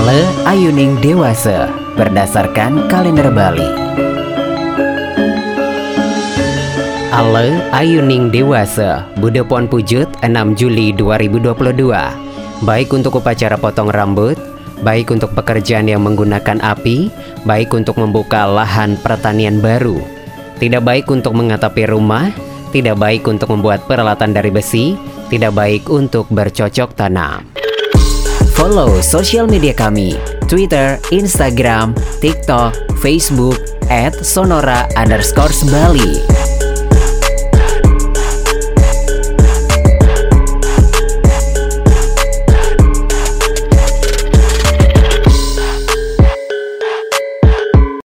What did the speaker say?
Ale Ayuning Dewasa berdasarkan kalender Bali. Ale Ayuning Dewasa Budepon Pujut 6 Juli 2022 Baik untuk upacara potong rambut Baik untuk pekerjaan yang menggunakan api Baik untuk membuka lahan pertanian baru. Tidak baik untuk mengatapi rumah Tidak baik untuk membuat peralatan dari besi Tidak baik untuk bercocok tanam Follow sosial media kami Twitter, Instagram, TikTok, Facebook, at sonora underscore Bali.